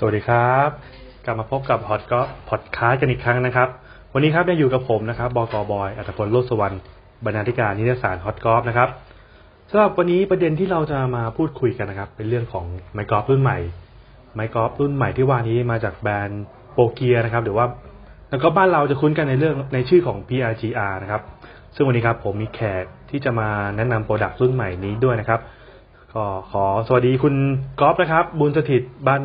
สวัสดีครับ กลับมาพบกับ Hot Golf Podcast กันอีกครั้งนะครับ วันนี้ครับยังอยู่กับผมนะครับบก.บอยอัตพลโลสวรรณบรรณาธิการนิตยสารฮอตกอล์ฟนะครับสำหรับวันนี้ประเด็นที่เราจะมาพูดคุยกันนะครับ เป็นเรื่องของไมค์กอล์ฟรุ่นใหม่ไมค์กอล์ฟรุ่นใหม่ที่ว่านี้มาจากแบรนด์โปรเกียร์นะครับหรือว่าแล้วก็บ้านเราจะคุ้นกันในเรื่องในชื่อของ PRGR นะครับ ซึ่งวันนี้ครับผมมีแขกที่จะมาแนะนำ product รุ่นใหม่นี้ด้วยนะครับ ก็ขอสวัสดีคุณก๊อฟนะครับ บุญสถิตบัน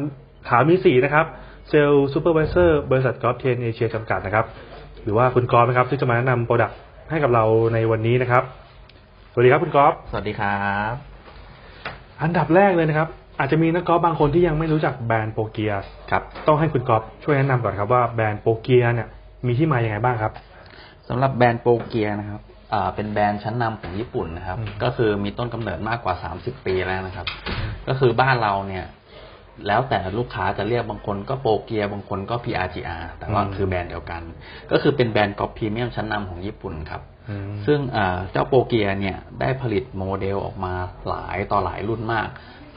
ถามีสีนะครับ sales supervisor บริษัทกอล์ฟเทนเอเชียจำกัดนะครับ หรือว่าคุณก๊อฟนะครับที่จะมาแนะนำ product ให้กับเราในวันนี้นะครับ สวัสดีครับคุณก๊อฟสวัสดีครับ อันดับแรกเลยนะครับ อาจจะมีนักกอล์ฟบางคนที่ยังไม่รู้จักแบรนด์โปรเกียร์ครับต้องให้คุณก๊อฟช่วยแนะนำก่อนครับว่าแบรนด์โปรเกียร์เนี่ยมีที่มาอย่างไงบ้างครับ สำหรับแบรนด์โปรเกียร์นะครับอ่าเป็นแบรนด์ชั้นนำของญี่ปุ่นนะครับ อืม ก็คือมีต้นกำเนิดมากกว่า 30 ปีแล้วนะครับ ก็คือบ้านเราเนี่ย แล้วแต่ลูกค้าจะเรียกบางคนก็โปเกียบางคนก็ PRGR แต่ว่าคือแบรนด์เดียวกัน ก็คือเป็นแบรนด์กอล์ฟพรีเมียมชั้นนำของญี่ปุ่นครับอืมซึ่งอ่าเจ้าโปเกียเนี่ยได้ผลิตโมเดลออกมาหลายต่อหลายรุ่นมาก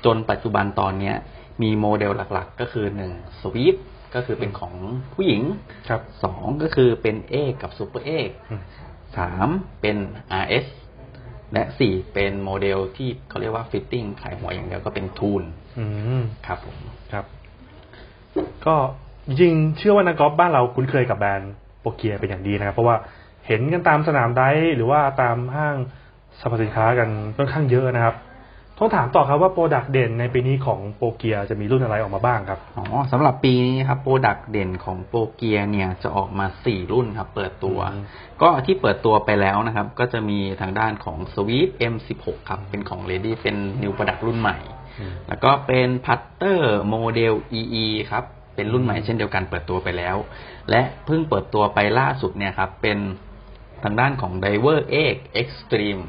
จนปัจจุบันตอนเนี้ยมีโมเดลหลักๆ ก็คือหนึ่ง Sweep ก็คือเป็นของผู้หญิงครับสองก็คือเป็น egg กับ Super egg อืมสามเป็น RS และสี่เป็นโมเดลที่เขาเรียกว่า fitting ขายหัวอย่างเดียวก็เป็นทูนอืมครับผมครับ ก็จริงๆเชื่อว่านักกอล์ฟบ้านเราคุ้นเคยกับแบรนด์โปเกียเป็นอย่างดีนะครับ เพราะว่าเห็นกันตามสนาม drive หรือว่าตามห้างสรรพสินค้ากันค่อนข้างเยอะนะครับ ต้องถามต่อครับว่า product เด่นในปีนี้ของโปเกียจะมีรุ่นอะไรออกมาบ้างครับ อ๋อสำหรับปีนี้ครับ product เด่นของโปเกียเนี่ยจะออกมาสี่รุ่นครับ เปิดตัวอืมก็ที่เปิดตัวไปแล้วนะครับ ก็จะมีทางด้านของ Sweep M16 ครับ เป็นของ Lady เป็น New Product รุ่นใหม่อืมแล้วก็เป็นพัตเตอร์โมเดล EE ครับเป็นรุ่นใหม่เช่นเดียวกันเปิดตัวไปแล้ว และเพิ่งเปิดตัวไปล่าสุดเนี่ยครับ เป็นทางด้านของ Driver egg Extreme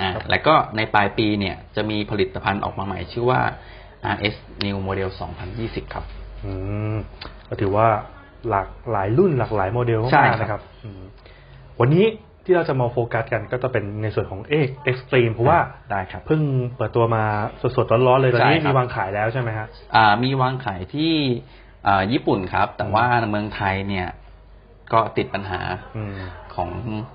อืมอ่าครับแล้วก็ในปลายปีเนี่ยจะมีผลิตภัณฑ์ออกมาใหม่ชื่อว่า RS New Model 2020 ครับ อืมก็ถือว่าหลากหลายรุ่นหลากหลายโมเดลใช่มากๆครับนะครับอืมวันนี้ที่เราจะมาโฟกัสกันก็จะเป็นในส่วนของ egg Extreme เพราะว่าได้ครับเพิ่งเปิดตัวมาสดๆร้อนๆเลยตอนนี้ใช่ครับมีวางขายแล้วใช่ไหมฮะอ่า มีวางขายที่อ่าญี่ปุ่นครับ แต่ว่าในเมืองไทยเนี่ยก็ติดปัญหาอืม ของ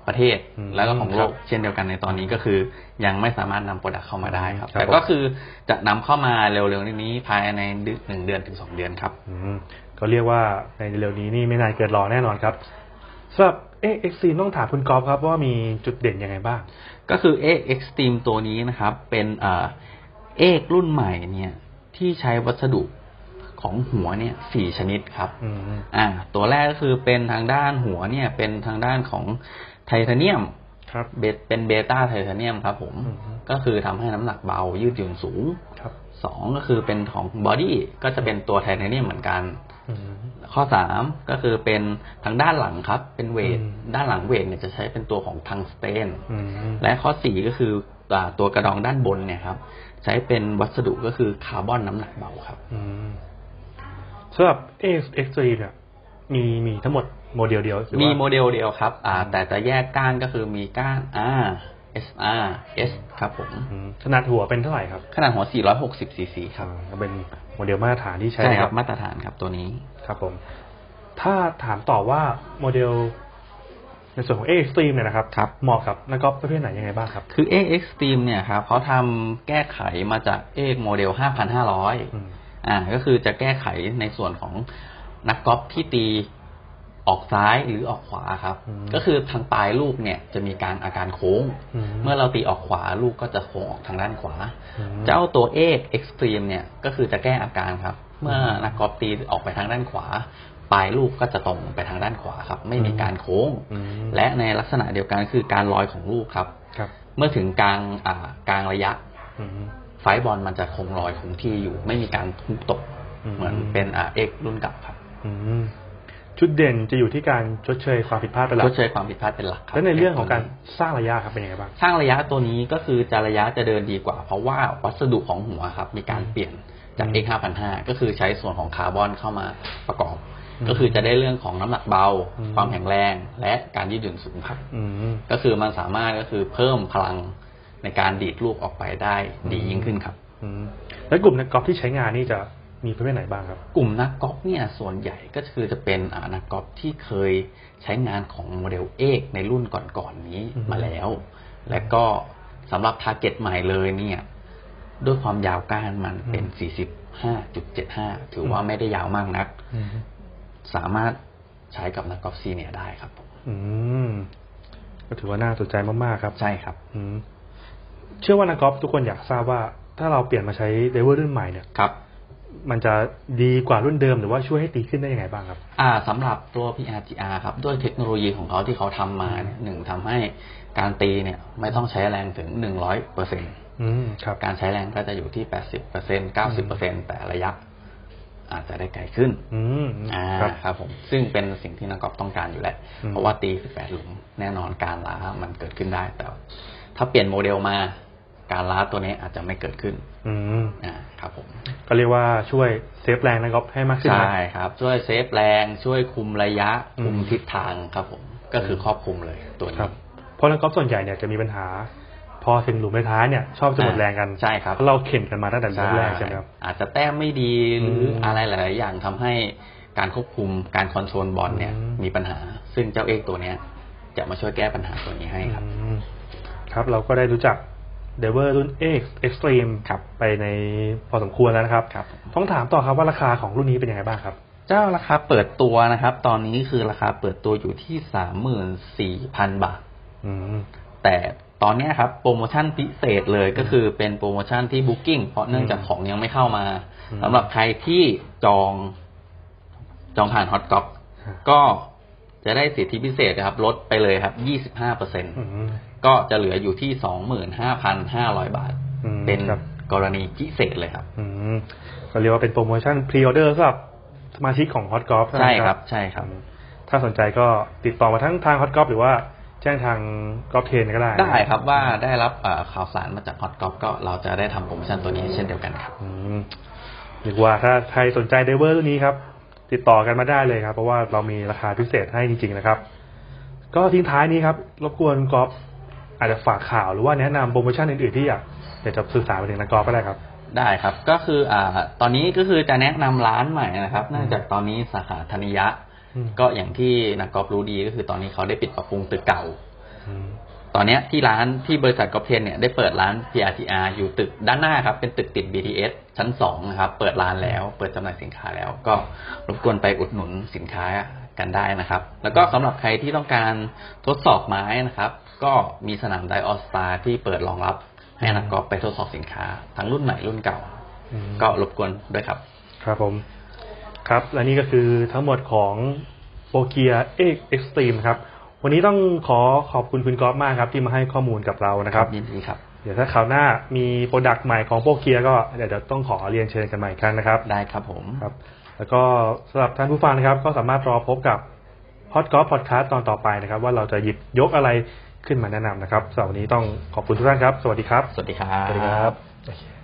ประเทศอืมแล้วก็ของโลกครับเช่นเดียวกันในตอนนี้ก็คือ ยังไม่สามารถนำ product เข้ามาได้ครับครับแต่ก็คือจะนำเข้ามาเร็วๆนี้ภายในหนึ่งเดือนถึงสองเดือนครับอืมก็เรียกว่าในเร็วนี้นี่ไม่นานเกินรอแน่นอนครับสำหรับ Extreme ต้องถามคุณกอล์ฟครับว่ามีจุดเด่นยังไงบ้าง ก็คือ egg Extreme ตัวนี้นะครับ เป็นเอ่อ egg รุ่นใหม่เนี่ยที่ใช้วัสดุ ของหัวเนี่ยสี่ชนิดครับอืมอ่า ตัวแรกก็คือเป็นทางด้านหัวเนี่ย เป็นทางด้านของไทเทเนียมครับเบเป็น beta ไทเทเนียมครับผมอือฮึก็คือทำให้น้ำหนักเบายืดหยุ่นสูงครับสองก็คือเป็นของ body ก็จะเป็นตัวไทเทเนียมเหมือนกันอืมข้อสามก็คือเป็นทางด้านหลังครับ เป็น weight อืมด้านหลัง weight เนี่ยจะใช้เป็นตัวของทังสเตนอืมและข้อสี่ก็คืออ่าตัวกระดองด้านบนเนี่ยครับ ใช้เป็นวัสดุก็คือคาร์บอนน้ำหนักเบาครับอืม สำหรับเExtreme เนี่ยมีมีทั้งหมดโมเดลเดียวหรือมีว่า โมเดลเดียวครับ อ่า แต่จะแยกก้านก็คือมีก้าน R S R S ครับผม อืมขนาดหัวเป็นเท่าไหร่ครับขนาดหัว 460ซีซีครับ อ่าก็เป็นโมเดลมาตรฐานที่ใช้ใช่นะคครัรับบ มาตรฐานครับตัวนี้ ครับผม ถ้าถามต่อว่าโมเดล ในส่วนของ egg Extreme เนี่ยนะครับ ครับ เหมาะกับนักกอล์ฟประเภทไหนยังไงบ้างครับ คือ egg Extreme เนี่ยครับเขาทำแก้ไขมาจาก egg โมเดล อืม5,500 อ่าก็คือจะแก้ไขในส่วนของนักกอล์ฟที่ตีออกซ้ายหรือออกขวาครับอืมก็คือทางปลายลูกเนี่ยจะมีการอาการโค้งอืมเมื่อเราตีออกขวาลูกก็จะโค้งออกทางด้านขวาอืมเจ้าตัว egg Extreme เนี่ยก็คือจะแก้อาการครับ เมื่อนักกอล์ฟตีออกไปทางด้านขวา ปลายลูกก็จะตรงไปทางด้านขวาครับ ไม่มีการโค้งอืมและในลักษณะเดียวกันคือการลอยของลูกครับครับเมื่อถึงกลางอ่ากลางระยะอืม ไฟบอลมันจะคงลอยคงที่อยู่ ไม่มีการทุบตกอืมเหมือนเป็นอ่าเอกรุ่นเก่าครับอืมจุดเด่นจะอยู่ที่การชดเชยความผิดพลาดเป็นหลัชกดเชยความผิดพลาดเป็นหลักครับและในเรื่องของการสร้างระยะครับเป็นยังไงบ้างสร้างระยะตัวนี้ก็คือจะระยะจะเดินดีกว่า เพราะว่าวัสดุของหัวครับ มีการเปลี่ยนจากอืม X 5 0 0ก็คือใช้ส่วนของคาร์บอนเข้ามาประกอบอืมก็คือจะได้เรื่องของน้ำหนักเบาอืมความแข็งแรงและการยืดหยุ่นสูงครับอืมก็คือมันสามารถก็คือเพิ่มพลัง ในการดีดลูกออกไปได้ดียิ่งขึ้นครับอืมแล้วกลุ่มนักกอล์ฟที่ใช้งานนี่จะมีประเภทไหนบ้างครับ กลุ่มนักกอล์ฟเนี่ยส่วนใหญ่ก็คือจะเป็นอ่านักกอล์ฟที่เคยใช้งานของโมเดล egg ในรุ่นก่อนๆนี้อือฮึมาแล้ว และก็สำหรับ target ใหม่เลยเนี่ย ด้วยความยาวก้านมันเป็น 45.75 ถือว่าไม่ได้ยาวมากนักอืมสามารถใช้กับนักกอล์ฟ senior ได้ครับผมอืมก็ถือว่าน่าสนใจมากๆครับ ใช่ครับ อืม เชื่อว่านักกอล์ฟทุกคนอยากทราบว่า ถ้าเราเปลี่ยนมาใช้ driver รุ่นใหม่เนี่ยครับ มันจะดีกว่ารุ่นเดิมหรือว่าช่วยให้ดีขึ้นได้ยังไงบ้างครับ อ่าสำหรับตัว PRGR ครับ ด้วยเทคโนโลยีของเขาที่เขาทำมาเนี่ยหนึ่งทำให้การตีเนี่ย ไม่ต้องใช้แรงถึง100เปอร์เซ็นต์อืมครับการใช้แรงก็จะอยู่ที่80เปอร์เซ็นต์90เปอร์เซ็นต์แต่ระยะอาจจะได้ไกลขึ้นอืมอ่าครับครับผม ซึ่งเป็นสิ่งที่นักกอล์ฟต้องการอยู่แล้วอืมเพราะว่าตี 18 หลุม แน่นอนการล้ามันเกิดขึ้นได้ แต่ ถ้าเปลี่ยนโมเดลมา การล้าตัวนี้อาจจะไม่เกิดขึ้น อืมอ่าครับผม ก็เรียกว่าช่วย save แรงนักกอล์ฟให้มากขึ้นนะใช่ครับ ช่วย save แรงช่วยคุมระยะ คุมอืมทิศทางครับผมก็คือครอบคลุมเลยตัวนี้ครับเพราะนักกอล์ฟส่วนใหญ่เนี่ยจะมีปัญหา พอถึงหลุมท้ายๆเนี่ย ชอบจะหมดแรงกันใช่ครับเพราะเราเข็นกันมาตั้งแต่เริ่มแรกใช่ไหมครับอาจจะแต้มไม่ดีหรืออมอะไรหลาย ๆ อย่างทำให้การควบคุมการ control บอลเนี่ยอืมมีปัญหา ซึ่งเจ้า egg ตัวเนี้ยจะมาช่วยแก้ปัญหาตัวนี้ให้ครับอืมครับเราก็ได้รู้จัก driver รุ่น egg Extreme ครับไปในพอสมควรแล้วนะครับครับ ต้องถามต่อครับว่าราคาของรุ่นนี้เป็นยังไงบ้างครับ เจ้าราคาเปิดตัวนะครับ ตอนนี้คือราคาเปิดตัวอยู่ที่สามหมื่นสี่พันบาทอืมแต่ตอนเนี้ยครับโปรโมชั่นพิเศษเลยก็คือเป็นโปรโมชั่นที่ Booking เพราะเนื่องจากของยังไม่เข้ามาอืมสำหรับใครที่จองจองผ่านฮอตก๊อปครับก็ จะได้สิทธิพิเศษนะครับ ลดไปเลยครับ25เปอร์เซ็นอืมก็จะเหลืออยู่ที่25,500บาทอืมเป็นครับกรณีพิเศษเลยครับอืมก็เรียกว่าเป็นโปรโมชั่นพรีออเดอร์สำหรับสมาชิกของ Hot Golf ใช่ครับ ใช่ครับอืมถ้าสนใจก็ติดต่อมาทั้งทาง Hot Golf หรือว่าแจ้งทางกอล์ฟเทนก็ได้นะได้ครับว่าได้รับเอ่อข่าวสารมาจาก Hot Golf ก็เราจะได้ทำโปรโมชั่นตัวนี้เช่นเดียวกันครับอืมเรียกว่าถ้าใครสนใจ driver รุ่นนี้ครับ ติดต่อกันมาได้เลยครับ เพราะว่าเรามีราคาพิเศษให้จริง ๆ นะครับ ก็ทิ้งท้ายนี้ครับ รบกวนกอล์ฟอาจจะฝากข่าวหรือว่าแนะนำโปรโมชั่นอื่นๆที่อยากอยากจะสื่อสารไปถึงนักกอล์ฟก็ได้ครับได้ครับก็คืออ่าตอนนี้ก็คือจะแนะนำร้านใหม่นะครับเนื่องจากตอนนี้สาขาธนิยะอืมก็อย่างที่นักกอล์ฟรู้ดีก็คือตอนนี้เขาได้ปิดปรับปรุงตึกเก่าอืม ตอนเนี้ยที่ร้านที่บริษัทกอล์ฟเทนเนี่ยได้เปิดร้าน PRTR อยู่ตึกด้านหน้าครับเป็นตึกติด BTS ชั้นสองนะครับ เปิดร้านแล้ว เปิดจำหน่ายสินค้าแล้ว ก็รบกวนไปอุดหนุนสินค้ากันได้นะครับ แล้วก็สำหรับใครที่ต้องการทดสอบไม้นะครับ ก็มีสนามไดรฟ์ All Star ที่เปิดรองรับ ให้นักกอล์ฟไปทดสอบสินค้า ทั้งรุ่นใหม่รุ่นเก่าอืมก็รบกวนด้วยครับ ครับผม ครับและนี่ก็คือทั้งหมดของ PRGR egg Extreme ครับ วันนี้ต้องขอขอบคุณคุณกอล์ฟมากครับ ที่มาให้ข้อมูลกับเรานะครับยินดีครับ เดี๋ยวถ้าคราวหน้ามี product ใหม่ของ PRGR ก็เดี๋ยวจะต้องขอเรียนเชิญกันใหม่อีกครั้งนะครับ ได้ครับผมครับ แล้วก็สำหรับท่านผู้ฟังนะครับ ก็สามารถรอพบกับ Hot Golf Podcast ตอนต่อไปนะครับ ว่าเราจะหยิบยกอะไรขึ้นมาแนะนำนะครับสำหรับวันนี้ต้องขอบคุณทุกท่านครับ สวัสดีครับ สวัสดีครับสวัสดีครับ